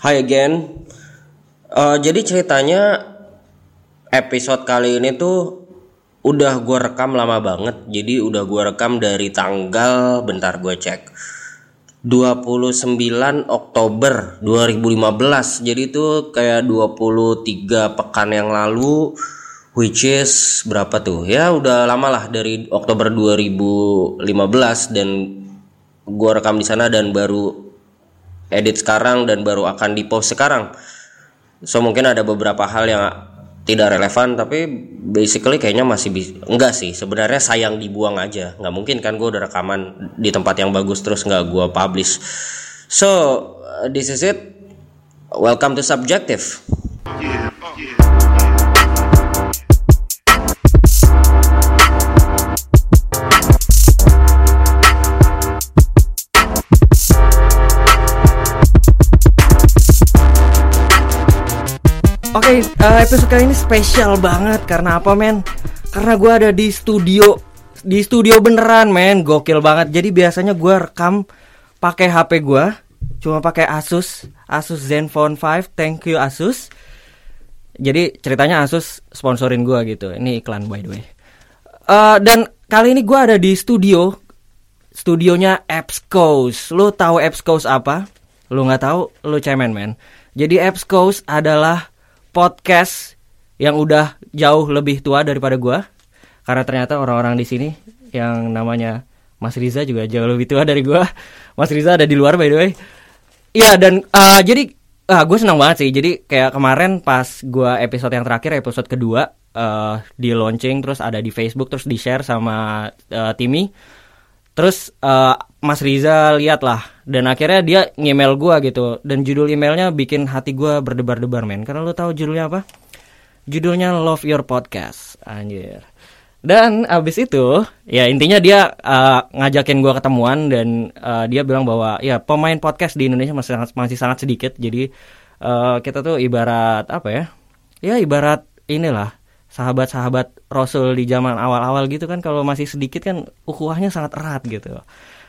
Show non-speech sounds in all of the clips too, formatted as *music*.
Hi again. Uh, jadi ceritanya episode kali ini tuh udah gue rekam lama banget. Jadi udah gue rekam dari tanggal bentar gue cek. 29 Oktober 2015. Jadi itu kayak 23 pekan yang lalu which is berapa tuh? Ya udah lama lah dari Oktober 2015 dan gue rekam di sana dan baru edit sekarang dan baru akan di post sekarang. So mungkin ada beberapa hal yang tidak relevan tapi basically kayaknya masih bisa enggak sih. Sebenarnya sayang dibuang aja. Nggak mungkin kan gue udah rekaman di tempat yang bagus terus nggak gue publish. So this is it. Welcome to subjective Oke, uh, episode kali ini spesial banget karena apa, men? Karena gue ada di studio, di studio beneran, men, gokil banget. Jadi biasanya gue rekam pakai HP gue, cuma pakai Asus, Asus Zenfone 5. Thank you Asus. Jadi ceritanya Asus sponsorin gue gitu. Ini iklan by the way. Uh, dan kali ini gue ada di studio, studionya Apps Coast. Lu tahu Apps Coast apa? Lu nggak tahu? Lu cemen, men. Jadi Apps Coast adalah podcast yang udah jauh lebih tua daripada gua karena ternyata orang-orang di sini yang namanya Mas Riza juga jauh lebih tua dari gua. *laughs* Mas Riza ada di luar by the way. Iya dan uh, jadi uh, gue senang banget sih. Jadi kayak kemarin pas gua episode yang terakhir episode kedua uh, di launching terus ada di Facebook terus di share sama uh, Timmy. Terus uh, Mas Riza lihat lah. Dan akhirnya dia ngemail gua gitu. Dan judul emailnya bikin hati gua berdebar-debar men. Karena lo tahu judulnya apa? Judulnya Love Your Podcast. Anjir. Dan abis itu ya intinya dia uh, ngajakin gua ketemuan dan uh, dia bilang bahwa ya pemain podcast di Indonesia masih sangat masih sangat sedikit. Jadi uh, kita tuh ibarat apa ya? Ya ibarat inilah sahabat-sahabat Rasul di zaman awal-awal gitu kan kalau masih sedikit kan ukhuwahnya sangat erat gitu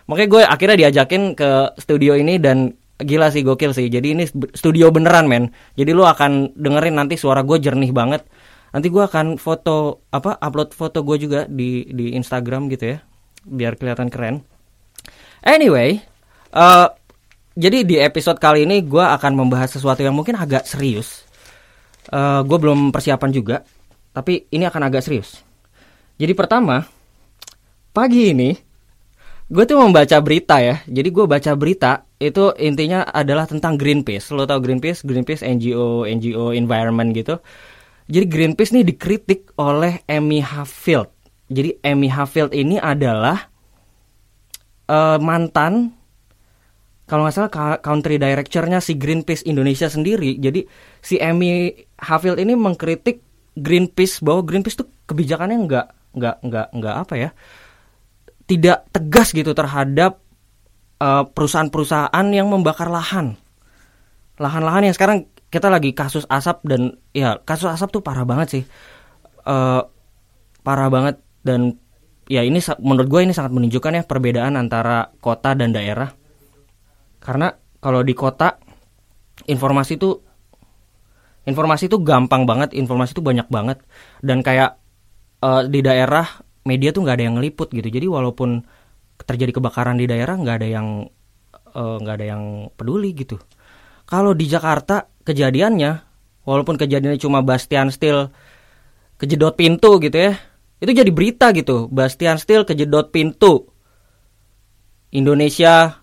Makanya gue akhirnya diajakin ke studio ini dan gila sih gokil sih. Jadi ini studio beneran men. Jadi lu akan dengerin nanti suara gue jernih banget. Nanti gue akan foto apa upload foto gue juga di di Instagram gitu ya, biar kelihatan keren. Anyway, uh, jadi di episode kali ini gue akan membahas sesuatu yang mungkin agak serius. Uh, gue belum persiapan juga, tapi ini akan agak serius. Jadi pertama, pagi ini gue tuh membaca berita ya. Jadi gue baca berita itu intinya adalah tentang Greenpeace. Lo tau Greenpeace? Greenpeace NGO NGO environment gitu. Jadi Greenpeace nih dikritik oleh Amy Hafield. Jadi Amy Hafield ini adalah uh, mantan kalau nggak salah country directornya si Greenpeace Indonesia sendiri. Jadi si Amy Hafield ini mengkritik Greenpeace bahwa Greenpeace tuh kebijakannya nggak nggak nggak nggak apa ya tidak tegas gitu terhadap uh, perusahaan-perusahaan yang membakar lahan. Lahan-lahan yang sekarang kita lagi kasus asap dan ya kasus asap tuh parah banget sih. Uh, parah banget dan ya ini menurut gue ini sangat menunjukkan ya perbedaan antara kota dan daerah. Karena kalau di kota informasi tuh informasi itu gampang banget, informasi itu banyak banget. Dan kayak uh, di daerah media tuh nggak ada yang ngeliput gitu. Jadi walaupun terjadi kebakaran di daerah nggak ada yang eh, nggak uh, ada yang peduli gitu. Kalau di Jakarta kejadiannya walaupun kejadiannya cuma Bastian Steel kejedot pintu gitu ya itu jadi berita gitu. Bastian Steel kejedot pintu. Indonesia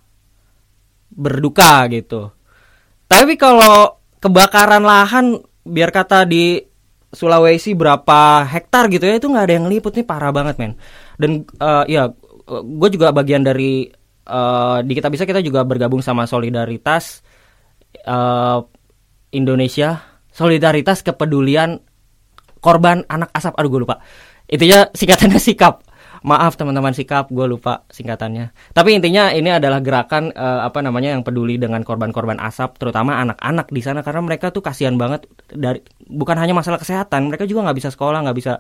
berduka gitu. Tapi kalau kebakaran lahan biar kata di Sulawesi berapa hektar gitu ya itu nggak ada yang liput nih parah banget men. Dan uh, ya gue juga bagian dari uh, di kita bisa kita juga bergabung sama solidaritas uh, Indonesia. Solidaritas kepedulian korban anak asap. Aduh gue lupa. Itu ya singkatannya sikap maaf teman-teman sikap gue lupa singkatannya. Tapi intinya ini adalah gerakan uh, apa namanya yang peduli dengan korban-korban asap terutama anak-anak di sana karena mereka tuh kasihan banget dari bukan hanya masalah kesehatan mereka juga nggak bisa sekolah nggak bisa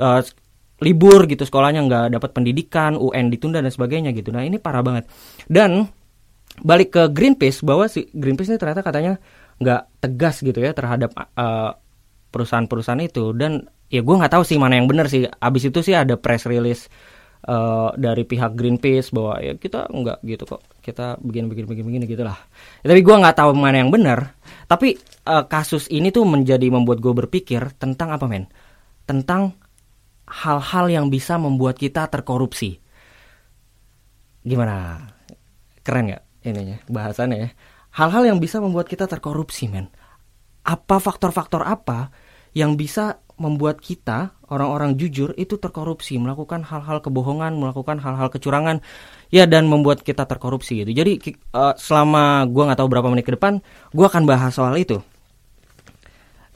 uh, libur gitu sekolahnya nggak dapat pendidikan UN ditunda dan sebagainya gitu. Nah ini parah banget. Dan balik ke Greenpeace bahwa si Greenpeace ini ternyata katanya nggak tegas gitu ya terhadap uh, perusahaan-perusahaan itu. Dan ya gue nggak tahu sih mana yang benar sih. Abis itu sih ada press release uh, dari pihak Greenpeace bahwa ya kita nggak gitu kok. Kita begini begini begini begini gitulah ya, tapi gue nggak tahu mana yang benar. Tapi uh, kasus ini tuh menjadi membuat gue berpikir tentang apa men? Tentang hal-hal yang bisa membuat kita terkorupsi. Gimana? Keren nggak ininya bahasannya ya? Hal-hal yang bisa membuat kita terkorupsi men. Apa faktor-faktor apa yang bisa membuat kita orang-orang jujur itu terkorupsi melakukan hal-hal kebohongan melakukan hal-hal kecurangan ya dan membuat kita terkorupsi gitu. Jadi uh, selama gue nggak tahu berapa menit ke depan gue akan bahas soal itu.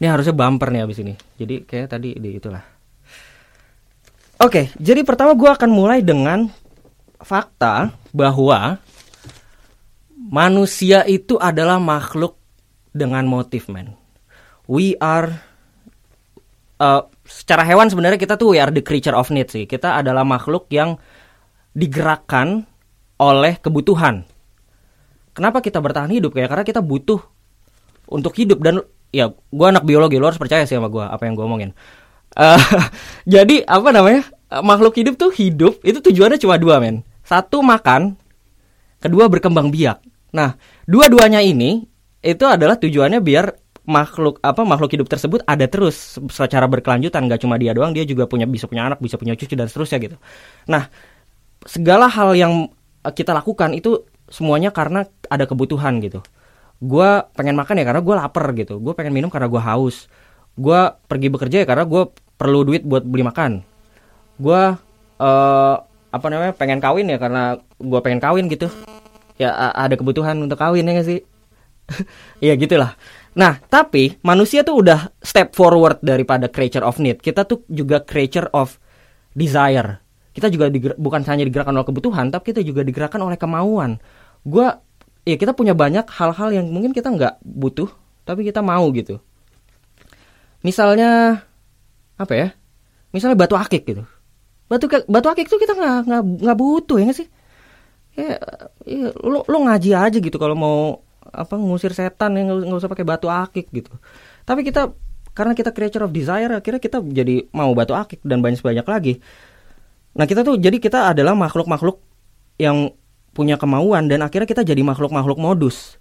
Ini harusnya bumper nih abis ini. Jadi kayak tadi di itulah. Oke jadi pertama gue akan mulai dengan fakta bahwa manusia itu adalah makhluk dengan motif men. We are uh, secara hewan sebenarnya kita tuh we are the creature of need sih. Kita adalah makhluk yang digerakkan oleh kebutuhan. Kenapa kita bertahan hidup? Kayak karena kita butuh untuk hidup dan ya gue anak biologi lo harus percaya sih sama gue apa yang gue omongin. Uh, *laughs* jadi apa namanya makhluk hidup tuh hidup itu tujuannya cuma dua men. Satu makan, kedua berkembang biak. Nah dua-duanya ini itu adalah tujuannya biar makhluk apa makhluk hidup tersebut ada terus secara berkelanjutan nggak cuma dia doang dia juga punya bisa punya anak bisa punya cucu dan seterusnya gitu. Nah segala hal yang kita lakukan itu semuanya karena ada kebutuhan gitu. Gue pengen makan ya karena gue lapar gitu. Gue pengen minum karena gue haus. Gue pergi bekerja ya karena gue perlu duit buat beli makan. Gue uh, apa namanya pengen kawin ya karena gue pengen kawin gitu. Ya ada kebutuhan untuk kawin ya gak sih? *laughs* Ya gitulah Nah, tapi manusia tuh udah step forward daripada creature of need. Kita tuh juga creature of desire. Kita juga bukan hanya digerakkan oleh kebutuhan, tapi kita juga digerakkan oleh kemauan. Gua ya kita punya banyak hal-hal yang mungkin kita nggak butuh, tapi kita mau gitu. Misalnya apa ya? Misalnya batu akik gitu. Batu batu akik tuh kita nggak nggak nggak butuh ya gak sih? Ya, ya lo lo ngaji aja gitu kalau mau apa ngusir setan yang nggak usah pakai batu akik gitu. Tapi kita karena kita creature of desire akhirnya kita jadi mau batu akik dan banyak banyak lagi. Nah kita tuh jadi kita adalah makhluk-makhluk yang punya kemauan dan akhirnya kita jadi makhluk-makhluk modus.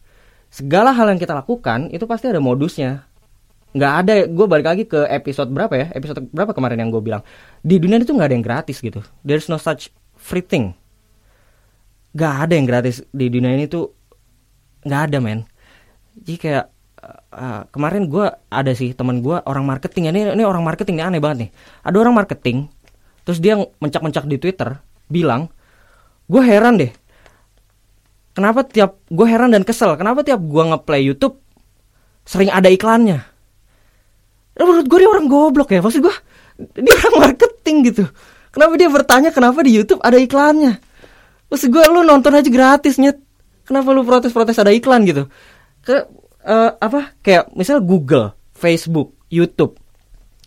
Segala hal yang kita lakukan itu pasti ada modusnya. Nggak ada gue balik lagi ke episode berapa ya? Episode berapa kemarin yang gue bilang? Di dunia itu nggak ada yang gratis gitu. There's no such free thing. Nggak ada yang gratis di dunia ini tuh nggak ada men. Jadi kayak uh, kemarin gue ada sih teman gue orang marketing ini ini orang marketing ini aneh banget nih. Ada orang marketing terus dia mencak-mencak di twitter bilang gue heran deh. Kenapa tiap gue heran dan kesel kenapa tiap gue ngeplay YouTube sering ada iklannya? Dan menurut gue dia orang goblok ya. Maksud gue dia orang marketing gitu. Kenapa dia bertanya kenapa di YouTube ada iklannya? Maksud gue lu nonton aja gratis nyet kenapa lu protes-protes ada iklan gitu? Ke uh, apa kayak misal Google Facebook YouTube.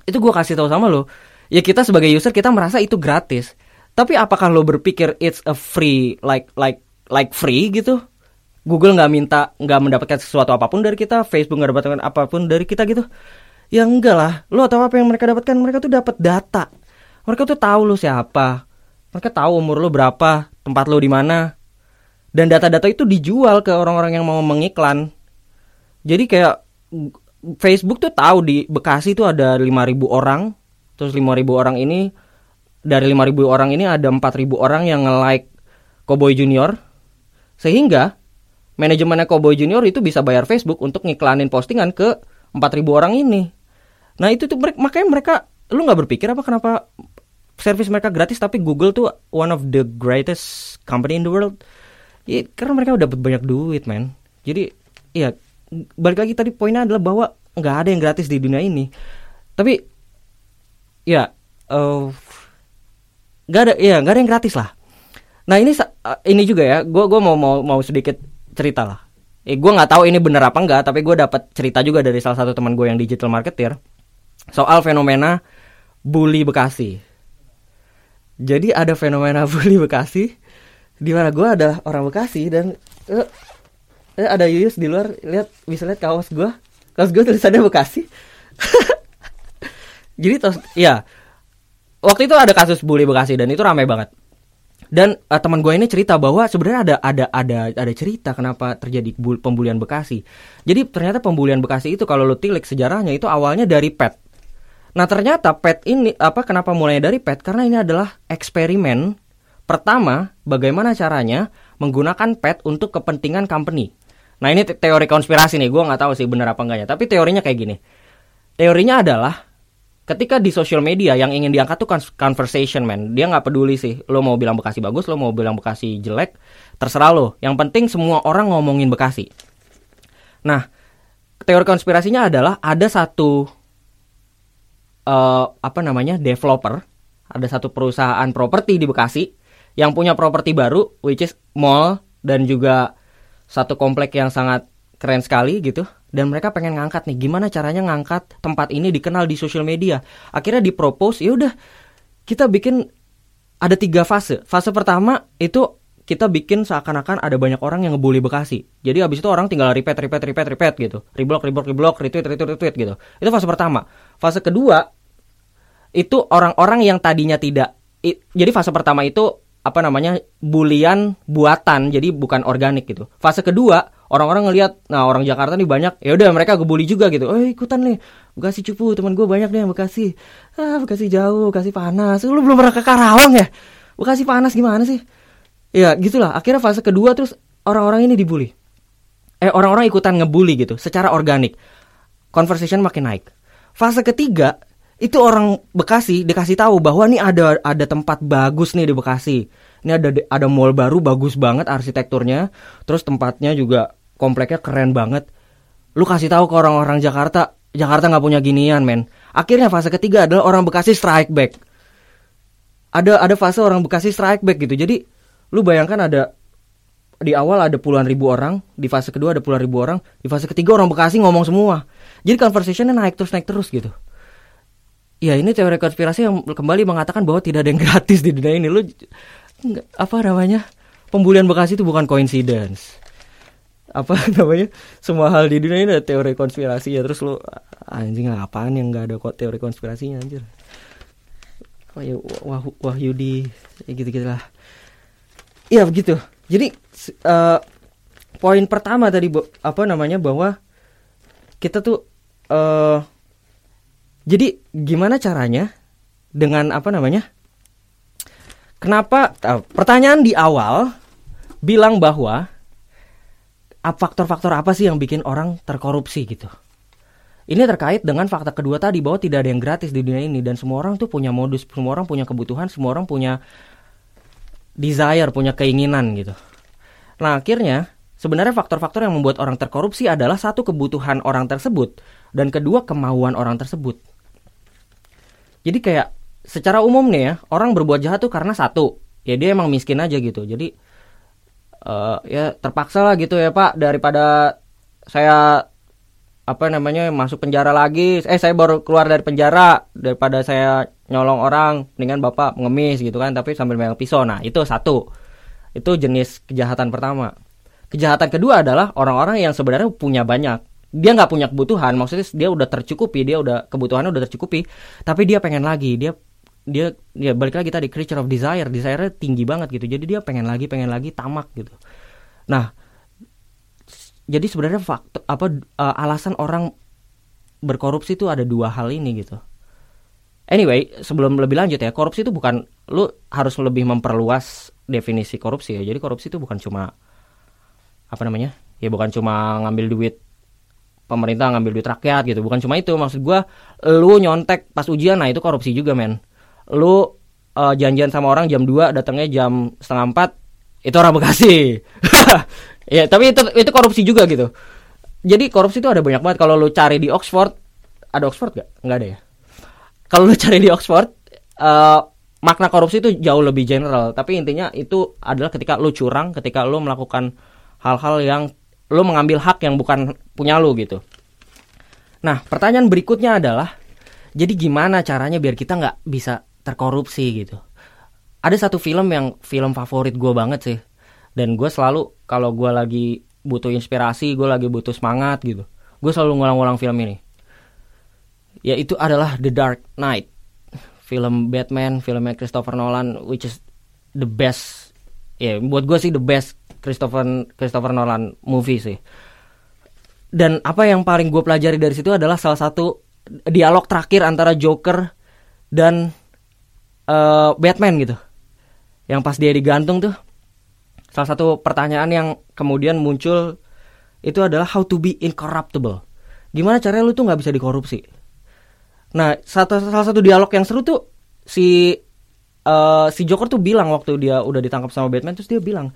Itu gue kasih tahu sama lo ya kita sebagai user kita merasa itu gratis. Tapi apakah lo berpikir it's a free like like like free gitu? Google nggak minta nggak mendapatkan sesuatu apa pun dari kita Facebook nggak dapatkan apa pun dari kita gitu. Ya enggak lah. Lo tahu apa yang mereka dapatkan? Mereka tuh dapat data. Mereka tuh tahu lo siapa. Mereka tahu umur lo berapa tempat lo di mana dan data-data itu dijual ke orang-orang yang mau mengiklan. Jadi kayak Facebook tuh tahu di Bekasi itu ada 5000 orang. Terus 5000 orang ini dari 5000 orang ini ada 4000 orang yang nge-like Cowboy Junior. Sehingga manajemennya Cowboy Junior itu bisa bayar Facebook untuk ngiklanin postingan ke 4000 orang ini. Nah itu tuh makanya mereka lu nggak berpikir apa kenapa service mereka gratis tapi Google tuh one of the greatest company in the world ya karena mereka udah dapat banyak duit men. Jadi ya balik lagi tadi poinnya adalah bahwa nggak ada yang gratis di dunia ini. Tapi ya uh, nggak ada ya nggak ada yang gratis lah. Nah ini uh, ini juga ya gue gua mau mau mau sedikit cerita lah. Eh gue nggak tahu ini bener apa enggak tapi gue dapat cerita juga dari salah satu teman gue yang digital marketer soal fenomena bully Bekasi. Jadi ada fenomena *laughs* bully Bekasi di mana gue adalah orang Bekasi dan eh, ada Yuyus di luar, lihat bisa lihat kaos gua. Kaos gua tulisannya Bekasi. *laughs* Jadi tos, ya waktu itu ada kasus bully Bekasi dan itu ramai banget. Dan uh, teman gue ini cerita bahwa sebenarnya ada ada ada ada cerita kenapa terjadi bul- pembulian Bekasi. Jadi ternyata pembulian Bekasi itu kalau lo tilik sejarahnya itu awalnya dari pet. Nah ternyata pet ini apa kenapa mulainya dari pet? Karena ini adalah eksperimen pertama bagaimana caranya menggunakan pet untuk kepentingan company. Nah ini te- teori konspirasi nih, gue nggak tahu sih bener apa enggaknya. Tapi teorinya kayak gini. Teorinya adalah ketika di sosial media yang ingin diangkat tuh conversation man dia nggak peduli sih lo mau bilang bekasi bagus lo mau bilang bekasi jelek terserah lo yang penting semua orang ngomongin bekasi nah teori konspirasinya adalah ada satu eh apa namanya developer ada satu perusahaan properti di bekasi yang punya properti baru which is mall dan juga satu komplek yang sangat keren sekali gitu. Dan mereka pengen ngangkat nih gimana caranya ngangkat tempat ini dikenal di sosial media? Akhirnya dipropose ya udah kita bikin ada tiga fase. Fase pertama itu kita bikin seakan-akan ada banyak orang yang ngebully Bekasi. Jadi abis itu orang tinggal repeat repeat repeat repeat gitu. Reblok reblok reblok retweet retweet retweet gitu. Itu fase pertama. Fase kedua itu orang-orang yang tadinya tidak jadi fase pertama itu apa namanya bulian buatan jadi bukan organik gitu. Fase kedua orang-orang ngelihat nah orang Jakarta nih banyak ya udah mereka gebully juga gitu. Eh ikutan nih Bekasi cupu teman gue banyak yang Bekasi. Ah Bekasi jauh Bekasi panas. Lu belum pernah ke Karawang ya? Bekasi panas gimana sih? Ya gitulah. Akhirnya fase kedua terus orang-orang ini dibully. Eh orang-orang ikutan ngebully gitu secara organik. Conversation makin naik. Fase ketiga itu orang Bekasi dikasih tahu bahwa nih ada ada tempat bagus nih di Bekasi. Ini ada ada mall baru bagus banget arsitekturnya, terus tempatnya juga kompleknya keren banget. Lu kasih tahu ke orang-orang Jakarta, Jakarta nggak punya ginian, men. Akhirnya fase ketiga adalah orang Bekasi strike back. Ada ada fase orang Bekasi strike back gitu. Jadi lu bayangkan ada di awal ada puluhan ribu orang, di fase kedua ada puluhan ribu orang, di fase ketiga orang Bekasi ngomong semua. Jadi conversationnya naik terus naik terus gitu. Ya ini teori konspirasi yang kembali mengatakan bahwa tidak ada yang gratis di dunia ini. Lu apa namanya? Pembulian Bekasi itu bukan coincidence. Apa *laughs* namanya? Semua hal di dunia ini ada teori konspirasi ya. Terus lu anjing apaan yang nggak ada kok teori konspirasinya anjir. Oh ya wah, Wahyudi ya gitu lah. Iya begitu. Jadi eh, poin pertama tadi apa namanya bahwa kita tuh eh jadi gimana caranya dengan apa namanya? Kenapa eh, pertanyaan di awal bilang bahwa faktor-faktor apa sih yang bikin orang terkorupsi gitu? Ini terkait dengan fakta kedua tadi bahwa tidak ada yang gratis di dunia ini dan semua orang tuh punya modus, semua orang punya kebutuhan, semua orang punya desire, punya keinginan gitu. Nah, akhirnya sebenarnya faktor-faktor yang membuat orang terkorupsi adalah satu kebutuhan orang tersebut dan kedua kemauan orang tersebut. Jadi kayak secara umum nih ya, orang berbuat jahat tuh karena satu, ya dia emang miskin aja gitu. Jadi eh, ya terpaksa lah gitu ya Pak daripada saya apa namanya masuk penjara lagi. Eh saya baru keluar dari penjara daripada saya nyolong orang mendingan bapak ngemis gitu kan tapi sambil megang pisau. Nah itu satu. Itu jenis kejahatan pertama. Kejahatan kedua adalah orang-orang yang sebenarnya punya banyak dia nggak punya kebutuhan maksudnya dia udah tercukupi dia udah kebutuhannya udah tercukupi tapi dia pengen lagi dia dia dia balik lagi tadi creature of desire desire tinggi banget gitu jadi dia pengen lagi pengen lagi tamak gitu nah jadi sebenarnya faktor apa eh, alasan orang berkorupsi itu ada dua hal ini gitu. Anyway, sebelum lebih lanjut ya, korupsi itu bukan lu harus lebih memperluas definisi korupsi ya. Jadi korupsi itu bukan cuma apa namanya? Ya bukan cuma ngambil duit pemerintah ngambil duit rakyat gitu. Bukan cuma itu. Maksud gua lu nyontek pas ujian nah itu korupsi juga, men. Lu eh, janjian sama orang jam 2 datangnya jam setengah 4 itu orang Bekasi. *laughs* ya, tapi itu itu korupsi juga gitu. Jadi korupsi itu ada banyak banget. Kalau lu cari di Oxford, ada Oxford gak? Nggak ada ya. Kalau lu cari di Oxford, eh, makna korupsi itu jauh lebih general. Tapi intinya itu adalah ketika lu curang, ketika lu melakukan hal-hal yang lu mengambil hak yang bukan punya lu gitu. Nah, pertanyaan berikutnya adalah, jadi gimana caranya biar kita nggak bisa terkorupsi gitu? Ada satu film yang film favorit gue banget sih. dan gue selalu kalau gue lagi butuh inspirasi gue lagi butuh semangat gitu gue selalu ngulang-ngulang film ini ya itu adalah The Dark Knight film Batman filmnya Christopher Nolan which is the best ya buat gue sih the best Christopher Christopher Nolan movie sih dan apa yang paling gue pelajari dari situ adalah salah satu dialog terakhir antara Joker dan uh, Batman gitu yang pas dia digantung tuh salah satu pertanyaan yang kemudian muncul itu adalah how to be incorruptible. Gimana caranya lu tuh nggak bisa dikorupsi? Nah, satu, salah satu dialog yang seru tuh si uh, si Joker tuh bilang waktu dia udah ditangkap sama Batman terus dia bilang,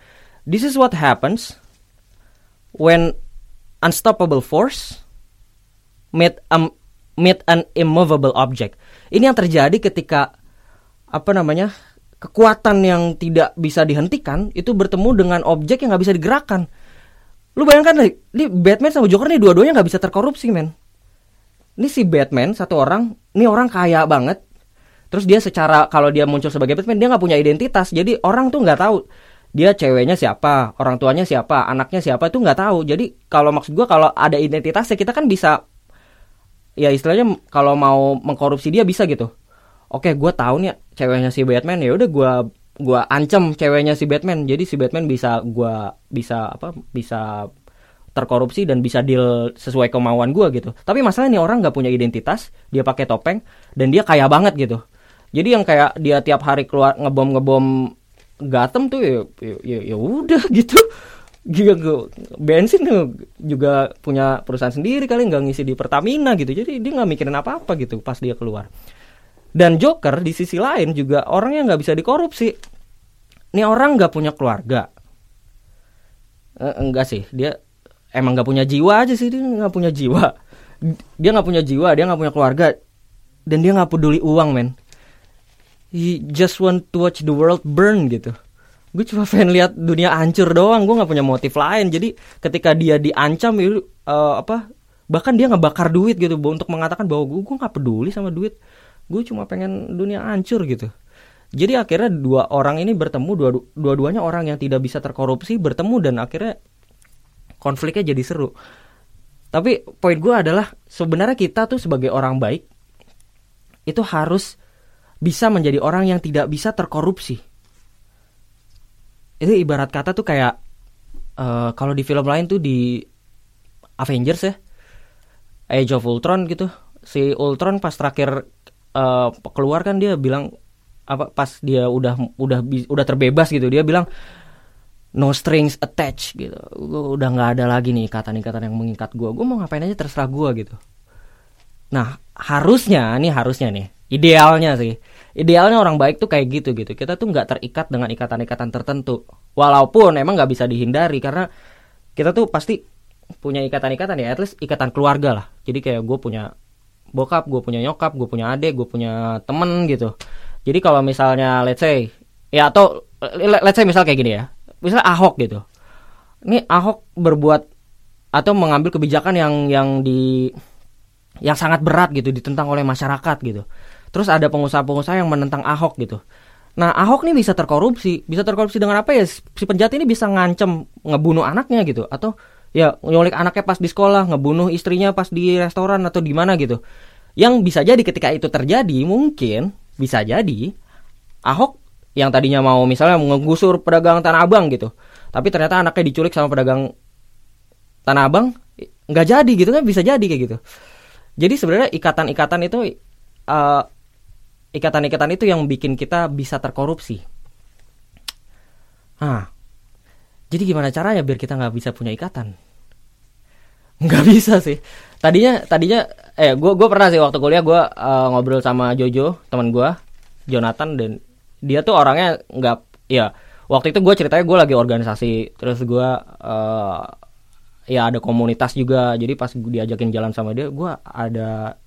"This is what happens when unstoppable force meet um, meet an immovable object." Ini yang terjadi ketika apa namanya? kekuatan yang tidak bisa dihentikan itu bertemu dengan objek yang nggak bisa digerakkan. Lu bayangkan nih, ini Batman sama Joker nih dua-duanya nggak bisa terkorupsi men. Ini si Batman satu orang, ini orang kaya banget. Terus dia secara kalau dia muncul sebagai Batman dia nggak punya identitas, jadi orang tuh nggak tahu dia ceweknya siapa, orang tuanya siapa, anaknya siapa itu nggak tahu. Jadi kalau maksud gua kalau ada identitasnya kita kan bisa ya istilahnya kalau mau mengkorupsi dia bisa gitu. Oke gue tahu nih ceweknya si Batman ya udah gue gue ancam ceweknya si Batman. Jadi si Batman bisa gue bisa apa bisa terkorupsi dan bisa deal sesuai kemauan gue gitu. Tapi masalahnya nih orang nggak punya identitas dia pakai topeng dan dia kaya banget gitu. Jadi yang kayak dia tiap hari keluar ngebom ngebom Gotham tuh ya ya, ya, ya udah *laughs* gitu juga bensin tuh juga punya perusahaan sendiri kali nggak ngisi di Pertamina gitu jadi dia nggak mikirin apa apa gitu pas dia keluar dan Joker di sisi lain juga orang yang nggak bisa dikorupsi. Ini orang nggak punya keluarga. Eh, enggak sih, dia emang nggak punya jiwa aja sih dia nggak punya jiwa. Dia nggak punya jiwa, dia nggak punya keluarga, dan dia nggak peduli uang men. He just want to watch the world burn gitu. Gue cuma pengen lihat dunia hancur doang. Gue nggak punya motif lain. Jadi ketika dia diancam itu uh, apa? Bahkan dia ngebakar duit gitu untuk mengatakan bahwa gue gue nggak peduli sama duit gue cuma pengen dunia hancur gitu jadi akhirnya dua orang ini bertemu dua dua-duanya orang yang tidak bisa terkorupsi bertemu dan akhirnya konfliknya jadi seru tapi poin gue adalah sebenarnya kita tuh sebagai orang baik itu harus bisa menjadi orang yang tidak bisa terkorupsi. Itu ibarat kata tuh kayak uh, kalau di film lain tuh di Avengers ya Age of Ultron gitu. Si Ultron pas terakhir uh, keluar kan dia bilang apa pas dia udah udah udah terbebas gitu dia bilang no strings attached gitu. Gue udah nggak ada lagi nih ikatan-ikatan yang mengikat gue gue mau ngapain aja terserah gue gitu. Nah harusnya nih harusnya nih idealnya sih. Idealnya orang baik tuh kayak gitu gitu. Kita tuh nggak terikat dengan ikatan-ikatan tertentu. Walaupun emang nggak bisa dihindari karena kita tuh pasti punya ikatan-ikatan ya. At least ikatan keluarga lah. Jadi kayak gue punya bokap gue punya nyokap gue punya adik gue punya temen gitu. Jadi kalau misalnya let's say ya atau let's say misal kayak gini ya. Misal Ahok gitu. Ini Ahok berbuat atau mengambil kebijakan yang yang di yang sangat berat gitu ditentang oleh masyarakat gitu terus ada pengusaha-pengusaha yang menentang Ahok gitu nah Ahok nih bisa terkorupsi bisa terkorupsi dengan apa ya si penjahat ini bisa ngancem ngebunuh anaknya gitu atau ya nyulik anaknya pas di sekolah, ngebunuh istrinya pas di restoran atau di mana gitu. Yang bisa jadi ketika itu terjadi mungkin bisa jadi Ahok yang tadinya mau misalnya ngegusur pedagang Tanah Abang gitu. Tapi ternyata anaknya diculik sama pedagang Tanah Abang nggak jadi gitu kan bisa jadi kayak gitu. Jadi sebenarnya ikatan-ikatan itu uh, ikatan-ikatan itu yang bikin kita bisa terkorupsi. Ah, jadi gimana caranya biar kita nggak bisa punya ikatan? *laughs* nggak bisa sih tadinya tadinya eh gue gue pernah sih waktu kuliah gue uh, ngobrol sama Jojo teman gue Jonathan dan dia tuh orangnya nggak ya waktu itu gue ceritanya gue lagi organisasi terus gue uh, ya ada komunitas juga jadi pas diajakin jalan sama dia gue ada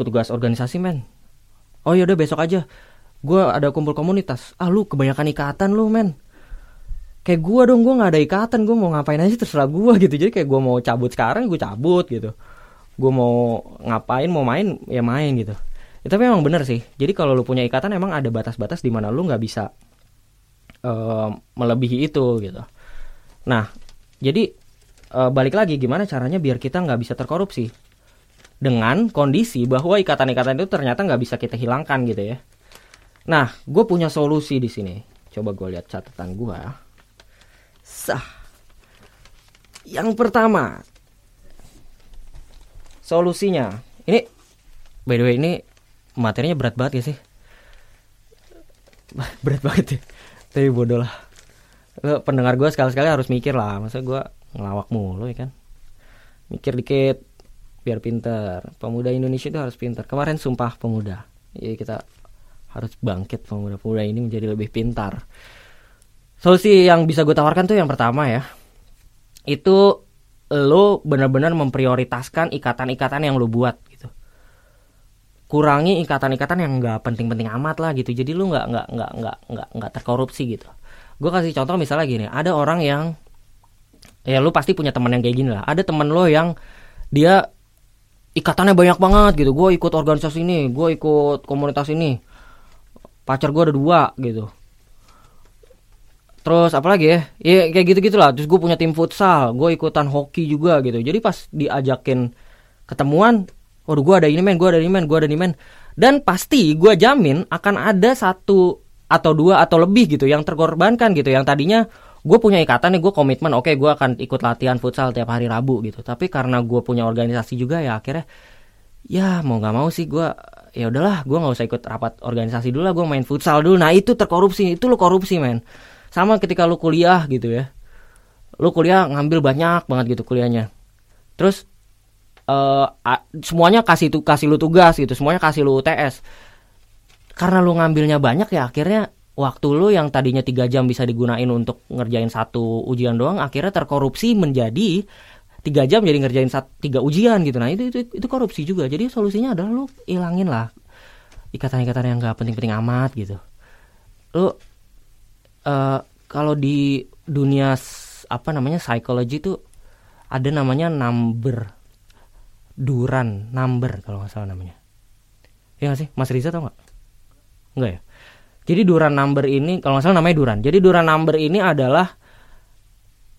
tugas organisasi men oh ya udah besok aja. Gue ada kumpul komunitas. Ah lu kebanyakan ikatan lu men. Kayak gue dong gue nggak ada ikatan. Gue mau ngapain aja terserah gue gitu. Jadi kayak gue mau cabut sekarang gue cabut gitu. Gue mau ngapain mau main ya main gitu. Ya, tapi emang bener sih. Jadi kalau lu punya ikatan emang ada batas-batas di mana lu nggak bisa uh, melebihi itu gitu. Nah, jadi uh, balik lagi gimana caranya biar kita nggak bisa terkorupsi dengan kondisi bahwa ikatan-ikatan itu ternyata nggak bisa kita hilangkan gitu ya. Nah, gue punya solusi di sini. Coba gue lihat catatan gue. Sah. Yang pertama, solusinya. Ini, by the way, ini materinya berat banget ya sih. *laughs* berat banget ya. Tapi bodoh lah. Pendengar gue sekali-sekali harus mikir lah. Masa gue ngelawak mulu ya kan. Mikir dikit biar pinter. Pemuda Indonesia itu harus pinter. Kemarin sumpah pemuda. Jadi kita harus bangkit pemuda-pemuda ini menjadi lebih pintar. Solusi yang bisa gue tawarkan tuh yang pertama ya. Itu lo benar-benar memprioritaskan ikatan-ikatan yang lo buat gitu. Kurangi ikatan-ikatan yang nggak penting-penting amat lah gitu. Jadi lo nggak nggak nggak nggak nggak nggak terkorupsi gitu. Gue kasih contoh misalnya gini, ada orang yang ya lo pasti punya teman yang kayak gini lah. Ada teman lo yang dia ikatannya banyak banget gitu. Gue ikut organisasi ini, gue ikut komunitas ini. Pacar gue ada dua gitu. Terus apalagi ya? Ya kayak gitu gitulah terus gue punya tim futsal gue ikutan hoki juga gitu. Jadi pas diajakin ketemuan waduh gue ada ini men gue ada ini men gue ada ini men. Dan pasti gue jamin akan ada satu atau dua atau lebih gitu yang terkorbankan gitu. Yang tadinya gue punya ikatan nih gue komitmen oke okay, gue akan ikut latihan futsal tiap hari rabu gitu. Tapi karena gue punya organisasi juga ya akhirnya ya mau nggak mau sih gue ya udahlah gue nggak usah ikut rapat organisasi dulu lah gue main futsal dulu. Nah itu terkorupsi itu lo korupsi men. Sama ketika lo kuliah gitu ya. Lo kuliah ngambil banyak banget gitu kuliahnya. Terus uh, semuanya kasih tuh kasih lu tugas gitu semuanya kasih lu UTS karena lu ngambilnya banyak ya akhirnya waktu lu yang tadinya tiga jam bisa digunain untuk ngerjain satu ujian doang akhirnya terkorupsi menjadi tiga jam jadi ngerjain satu, tiga ujian gitu. Nah itu, itu itu korupsi juga. Jadi solusinya adalah lu ilangin lah ikatan-ikatan yang gak penting-penting amat gitu. Lu uh, kalau di dunia apa namanya psikologi itu ada namanya number duran number kalau nggak salah namanya. Ya gak sih? Mas Riza tau nggak? Nggak ya jadi duran number ini kalau nggak salah namanya duran jadi duran number ini adalah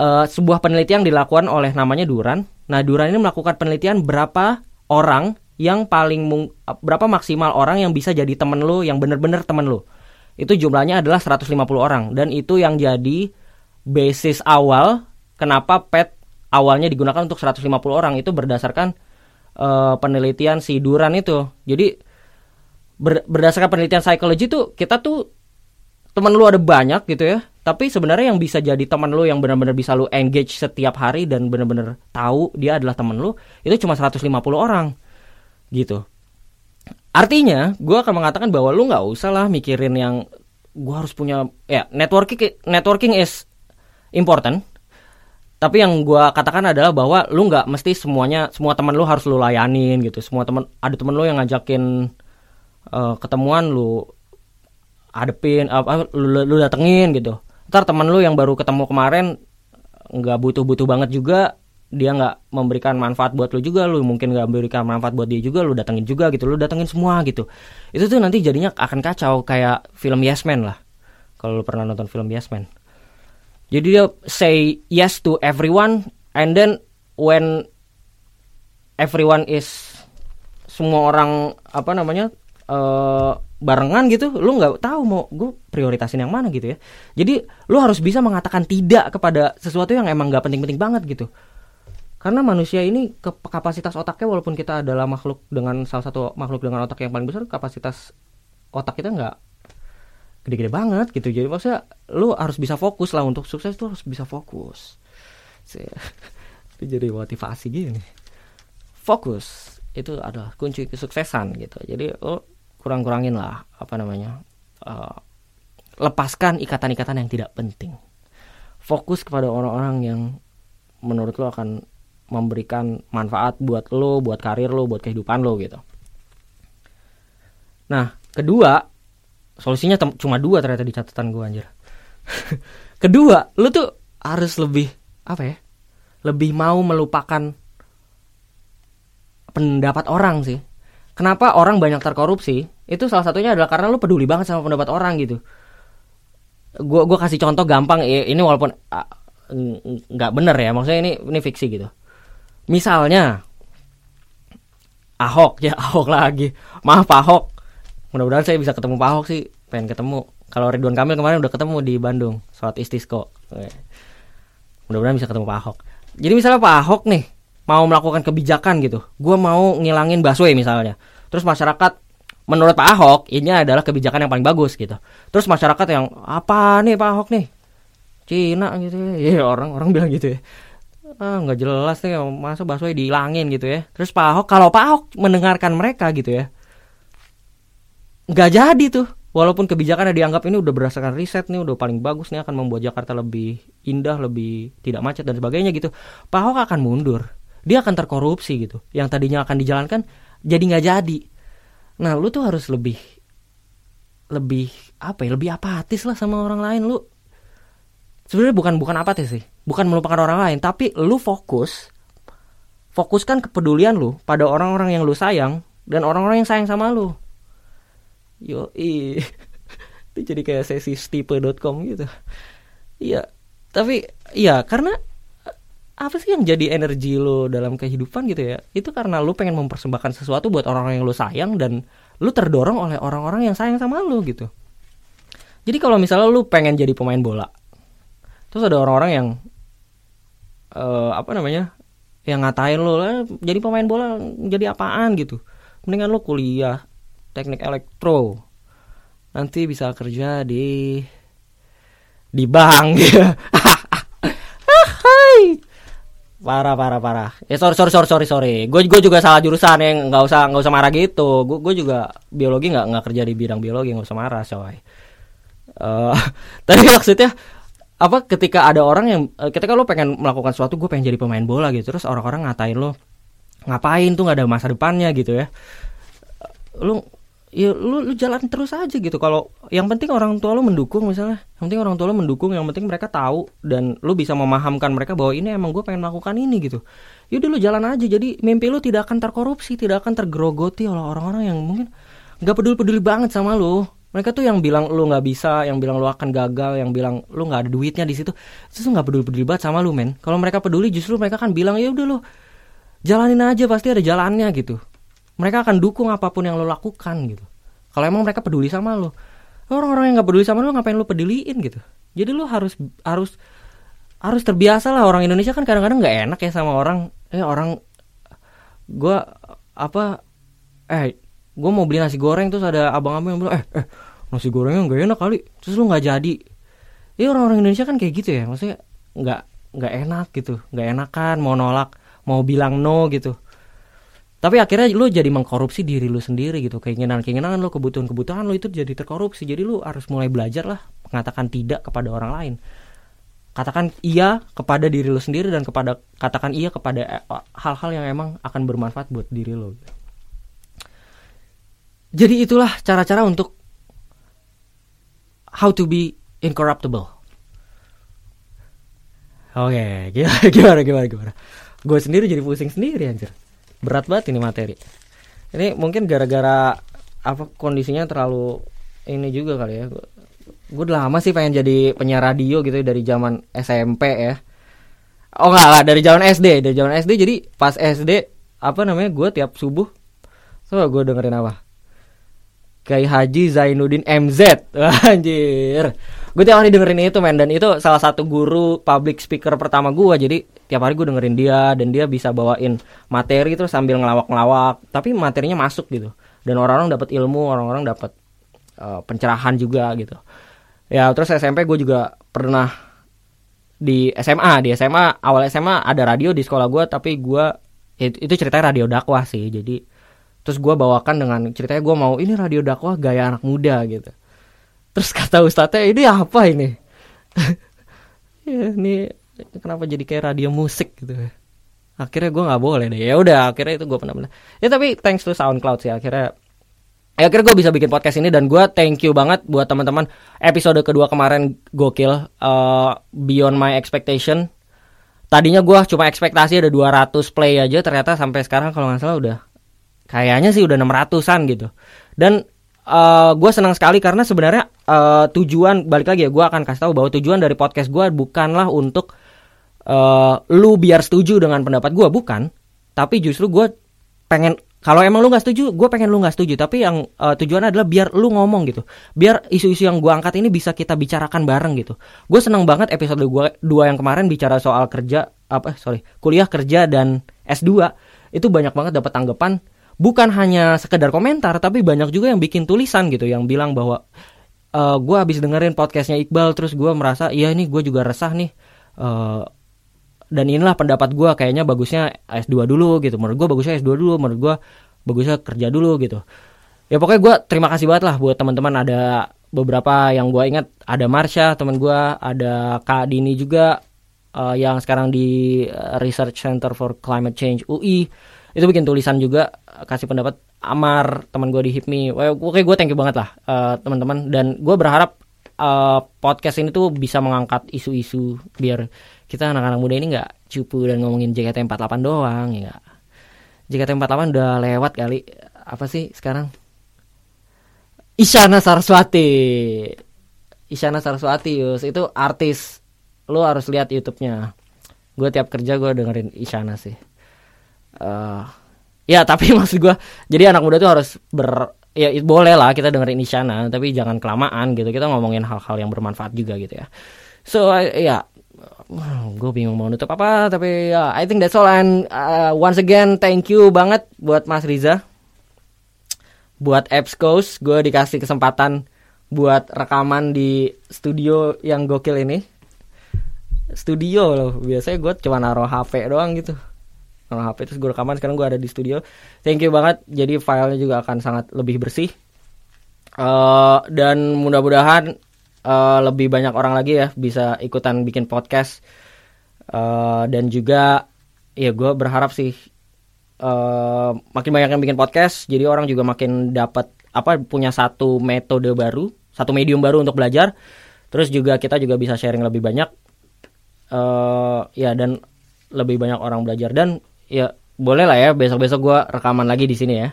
uh, sebuah penelitian dilakukan oleh namanya Duran. Nah, Duran ini melakukan penelitian berapa orang yang paling mung, berapa maksimal orang yang bisa jadi temen lo yang bener-bener temen lo. Itu jumlahnya adalah 150 orang dan itu yang jadi basis awal kenapa PET awalnya digunakan untuk 150 orang itu berdasarkan uh, penelitian si Duran itu. Jadi ber, berdasarkan penelitian psikologi tuh kita tuh temen lu ada banyak gitu ya. Tapi sebenarnya yang bisa jadi teman lo yang benar-benar bisa lo engage setiap hari dan benar-benar tahu dia adalah teman lo itu cuma 150 orang. Gitu. Artinya gue akan mengatakan bahwa lo nggak usah lah mikirin yang gue harus punya ya networking networking is important. Tapi yang gue katakan adalah bahwa lu nggak mesti semuanya semua teman lu harus lu layanin gitu. Semua teman ada teman lu yang ngajakin uh, ketemuan lu adepin apa lu, lu datengin gitu. Ntar teman lu yang baru ketemu kemarin nggak butuh-butuh banget juga dia nggak memberikan manfaat buat lu juga lu mungkin nggak memberikan manfaat buat dia juga lu datengin juga gitu lu datengin semua gitu. Itu tuh nanti jadinya akan kacau kayak film Yes Man lah. Kalau lu pernah nonton film Yes Man. Jadi dia say yes to everyone and then when everyone is semua orang apa namanya uh, barengan gitu lu nggak tahu mau gue prioritasin yang mana gitu ya. Jadi lu harus bisa mengatakan tidak kepada sesuatu yang emang nggak penting-penting banget gitu. Karena manusia ini ke kapasitas otaknya walaupun kita adalah makhluk dengan salah satu makhluk dengan otak yang paling besar kapasitas otak kita nggak gede-gede banget gitu. Jadi maksudnya lu harus bisa fokus lah untuk sukses tuh harus bisa fokus. *laughs* Jadi motivasi gini. Fokus itu adalah kunci kesuksesan gitu. Jadi lu kurang-kurangin lah apa namanya uh, lepaskan ikatan-ikatan yang tidak penting. Fokus kepada orang-orang yang menurut lo akan memberikan manfaat buat lo buat karir lo buat kehidupan lo gitu. Nah kedua solusinya cuma dua ternyata di catatan gue anjir. *laughs* Kedua lo tuh harus lebih apa ya lebih mau melupakan pendapat orang sih kenapa orang banyak terkorupsi? Itu salah satunya adalah karena lu peduli banget sama pendapat orang gitu. Gua gua kasih contoh gampang ini walaupun ng- nggak bener ya maksudnya ini ini fiksi gitu. Misalnya Ahok ya *laughs* Ahok lagi. Maaf Pak Ahok. Mudah-mudahan saya bisa ketemu Pak Ahok sih pengen ketemu. Kalau Ridwan Kamil kemarin udah ketemu di Bandung sholat istisqo. Mudah-mudahan bisa ketemu Pak Ahok. Jadi misalnya Pak Ahok nih mau melakukan kebijakan gitu. Gua mau ngilangin busway misalnya. Terus masyarakat menurut Pak Ahok ini adalah kebijakan yang paling bagus gitu. Terus masyarakat yang apa nih Pak Ahok nih? Cina gitu ya. Iya, orang orang bilang gitu ya. Ah nggak jelas nih masa busway dihilangin gitu ya. Terus Pak Ahok kalau Pak Ahok mendengarkan mereka gitu ya nggak jadi tuh. Walaupun kebijakannya dianggap ini udah berdasarkan riset nih udah paling bagus nih akan membuat Jakarta lebih indah lebih tidak macet dan sebagainya gitu. Pak Ahok akan mundur dia akan terkorupsi gitu. Yang tadinya akan dijalankan jadi nggak jadi. Nah lu tuh harus lebih lebih apa ya lebih apatis lah sama orang lain lu. Sebenarnya bukan bukan apatis sih. Bukan melupakan orang lain tapi lu fokus fokuskan kepedulian lu pada orang-orang yang lu sayang dan orang-orang yang sayang sama lu. Yo *laughs* itu jadi kayak sesi stipe.com gitu. Iya tapi iya karena apa sih yang jadi energi lu dalam kehidupan gitu ya? Itu karena lu pengen mempersembahkan sesuatu buat orang-orang yang lu sayang dan lu terdorong oleh orang-orang yang sayang sama lu gitu. Jadi kalau misalnya lu pengen jadi pemain bola terus ada orang-orang yang eh, apa namanya yang ngatain lu "Eh, jadi pemain bola jadi apaan? gitu. Mendingan lu kuliah teknik elektro. Nanti bisa kerja di di bank. gitu. *laughs* *laughs* parah parah parah. Ya sorry sorry sorry sorry sorry. Gue gue juga salah jurusan yang nggak usah nggak usah marah gitu. Gue gue juga biologi nggak nggak kerja di bidang biologi nggak usah marah coy. Eh, *laughs* tapi maksudnya apa ketika ada orang yang eh, ketika lo pengen melakukan sesuatu gue pengen jadi pemain bola gitu. Terus orang-orang ngatain lo ngapain tuh nggak ada masa depannya? gitu ya. Lu ya lu, lu jalan terus aja gitu. Kalau yang penting orang tua lu mendukung misalnya. Yang penting orang tua lu mendukung yang penting mereka tahu dan lu bisa memahamkan mereka bahwa ini emang gue pengen melakukan ini gitu. Yaudah lu jalan aja. Jadi mimpi lu tidak akan terkorupsi tidak akan tergerogoti oleh orang-orang yang mungkin nggak peduli peduli banget sama lu. Mereka tuh yang bilang lu nggak bisa yang bilang lu akan gagal yang bilang lu nggak ada duitnya di situ itu nggak peduli peduli banget sama lu men. Kalau mereka peduli justru mereka kan bilang ya udah lu jalanin aja pasti ada jalannya gitu mereka akan dukung apa pun yang lo lakukan gitu. Kalau emang mereka peduli sama lo. Orang-orang yang nggak peduli sama lo ngapain lo peduliin gitu? Jadi lo harus harus harus terbiasa lah. Orang Indonesia kan kadang-kadang nggak enak ya sama orang. Eh orang gua apa eh gue mau beli nasi goreng terus ada abang-abang yang bilang eh eh nasi gorengnya nggak enak kali. Terus lu nggak jadi. Ya orang-orang Indonesia kan kayak gitu ya. Maksudnya nggak nggak enak gitu. Nggak enakan mau nolak mau bilang no gitu tapi akhirnya lu jadi mengkorupsi diri lu sendiri gitu. Keinginan-keinginan lu kebutuhan-kebutuhan lu itu jadi terkorupsi. Jadi lu harus mulai belajar lah mengatakan tidak kepada orang lain. Katakan iya kepada diri lu sendiri dan kepada katakan iya kepada eh, hal-hal yang emang akan bermanfaat buat diri lu. Jadi itulah cara-cara untuk how to be incorruptible. Oke gimana gimana gimana? Gimana gue sendiri jadi pusing sendiri anjir berat banget ini materi. Ini mungkin gara-gara apa kondisinya terlalu ini juga kali ya. Gue udah lama sih pengen jadi penyiar radio gitu ya, dari zaman SMP ya. Oh enggak lah dari zaman SD dari zaman SD jadi pas SD apa namanya gue tiap subuh coba gue dengerin apa? Kiai Haji Zainuddin MZ *laughs* anjir. Gue tiap hari dengerin itu men. Dan itu salah satu guru public speaker pertama gue jadi tiap hari gue dengerin dia dan dia bisa bawain materi terus sambil ngelawak-ngelawak. Tapi materinya masuk gitu. Dan orang-orang dapat ilmu orang-orang dapat uh, pencerahan juga gitu. Ya terus SMP gue juga pernah di SMA di SMA awal SMA ada radio di sekolah gue tapi gue itu, itu ceritanya radio dakwah sih. Jadi terus gue bawakan dengan ceritanya gue mau ini radio dakwah gaya anak muda gitu. Terus kata ustadznya ini apa ini? *laughs* Ini kenapa jadi kayak radio musik gitu? Akhirnya gue nggak boleh deh. Ya udah akhirnya itu gue pernah pernah ya tapi thanks to SoundCloud sih akhirnya ya akhirnya gue bisa bikin podcast ini dan gue thank you banget buat teman-teman. Episode kedua kemarin gokil uh, beyond my expectation. Tadinya gue cuma ekspektasi ada 200 play aja ternyata sampai sekarang kalau nggak salah udah kayaknya sih udah 600an gitu. Dan uh, gue senang sekali karena sebenarnya uh, tujuan balik lagi ya gue akan kasih tahu bahwa tujuan dari podcast gue bukanlah untuk uh, lu biar setuju dengan pendapat gue bukan. Tapi justru gue pengen kalau emang lu nggak setuju gue pengen lu nggak setuju. Tapi yang uh, tujuannya adalah biar lu ngomong gitu. Biar isu-isu yang gue angkat ini bisa kita bicarakan bareng gitu. Gue senang banget episode gue dua yang kemarin bicara soal kerja apa sorry kuliah kerja dan S2 itu banyak banget dapat tanggapan. Bukan hanya sekedar komentar tapi banyak juga yang bikin tulisan gitu yang bilang bahwa uh, gue habis dengerin podcastnya Iqbal terus gue merasa iya ini gue juga resah nih uh, dan inilah pendapat gue kayaknya bagusnya S2 dulu gitu. Menurut gue bagusnya S2 dulu menurut gue bagusnya kerja dulu gitu. Ya pokoknya gue terima kasih banget lah buat teman-teman. Ada beberapa yang gue ingat. Ada Marsha teman gue ada Kak Dini juga uh, yang sekarang di Research Center for Climate Change UI itu bikin tulisan juga kasih pendapat. Amar teman gue di HIPMI. Oke gue thank you banget lah uh, teman-teman. Dan gue berharap uh, podcast ini tuh bisa mengangkat isu-isu biar kita anak-anak muda ini nggak cupu dan ngomongin JKT48 doang ya JKT48 udah lewat kali. Apa sih sekarang? Isyana Saraswati. Isyana Saraswati Yus. Itu artis. Lo harus lihat YouTube-nya. Gue tiap kerja gue dengerin Isyana sih. Uh, ya tapi *laughs* maksud gue jadi anak muda tuh harus ber ya boleh lah kita dengerin Isyana tapi jangan kelamaan gitu. Kita ngomongin hal-hal yang bermanfaat juga gitu ya. So uh, ya gue bingung mau nutup apa tapi ya I think that's all. And uh, once again thank you banget buat Mas Riza. Buat Apps Coast gue dikasih kesempatan buat rekaman di studio yang gokil ini. Studio loh biasanya gue cuma naruh HP doang gitu. Naruh HP terus gue rekaman sekarang gue ada di studio. Thank you banget jadi filenya juga akan sangat lebih bersih. Uh, dan mudah-mudahan uh, lebih banyak orang lagi ya bisa ikutan bikin podcast. Uh, dan juga ya gue berharap sih uh, makin banyak yang bikin podcast jadi orang juga makin dapat apa punya satu metode baru satu medium baru untuk belajar. Terus juga kita juga bisa sharing lebih banyak. Uh, ya dan lebih banyak orang belajar. Dan ya boleh lah ya besok-besok gue rekaman lagi di sini ya.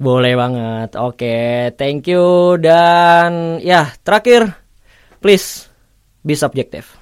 Boleh banget. Oke okay, thank you. Dan ya terakhir Please be subjective.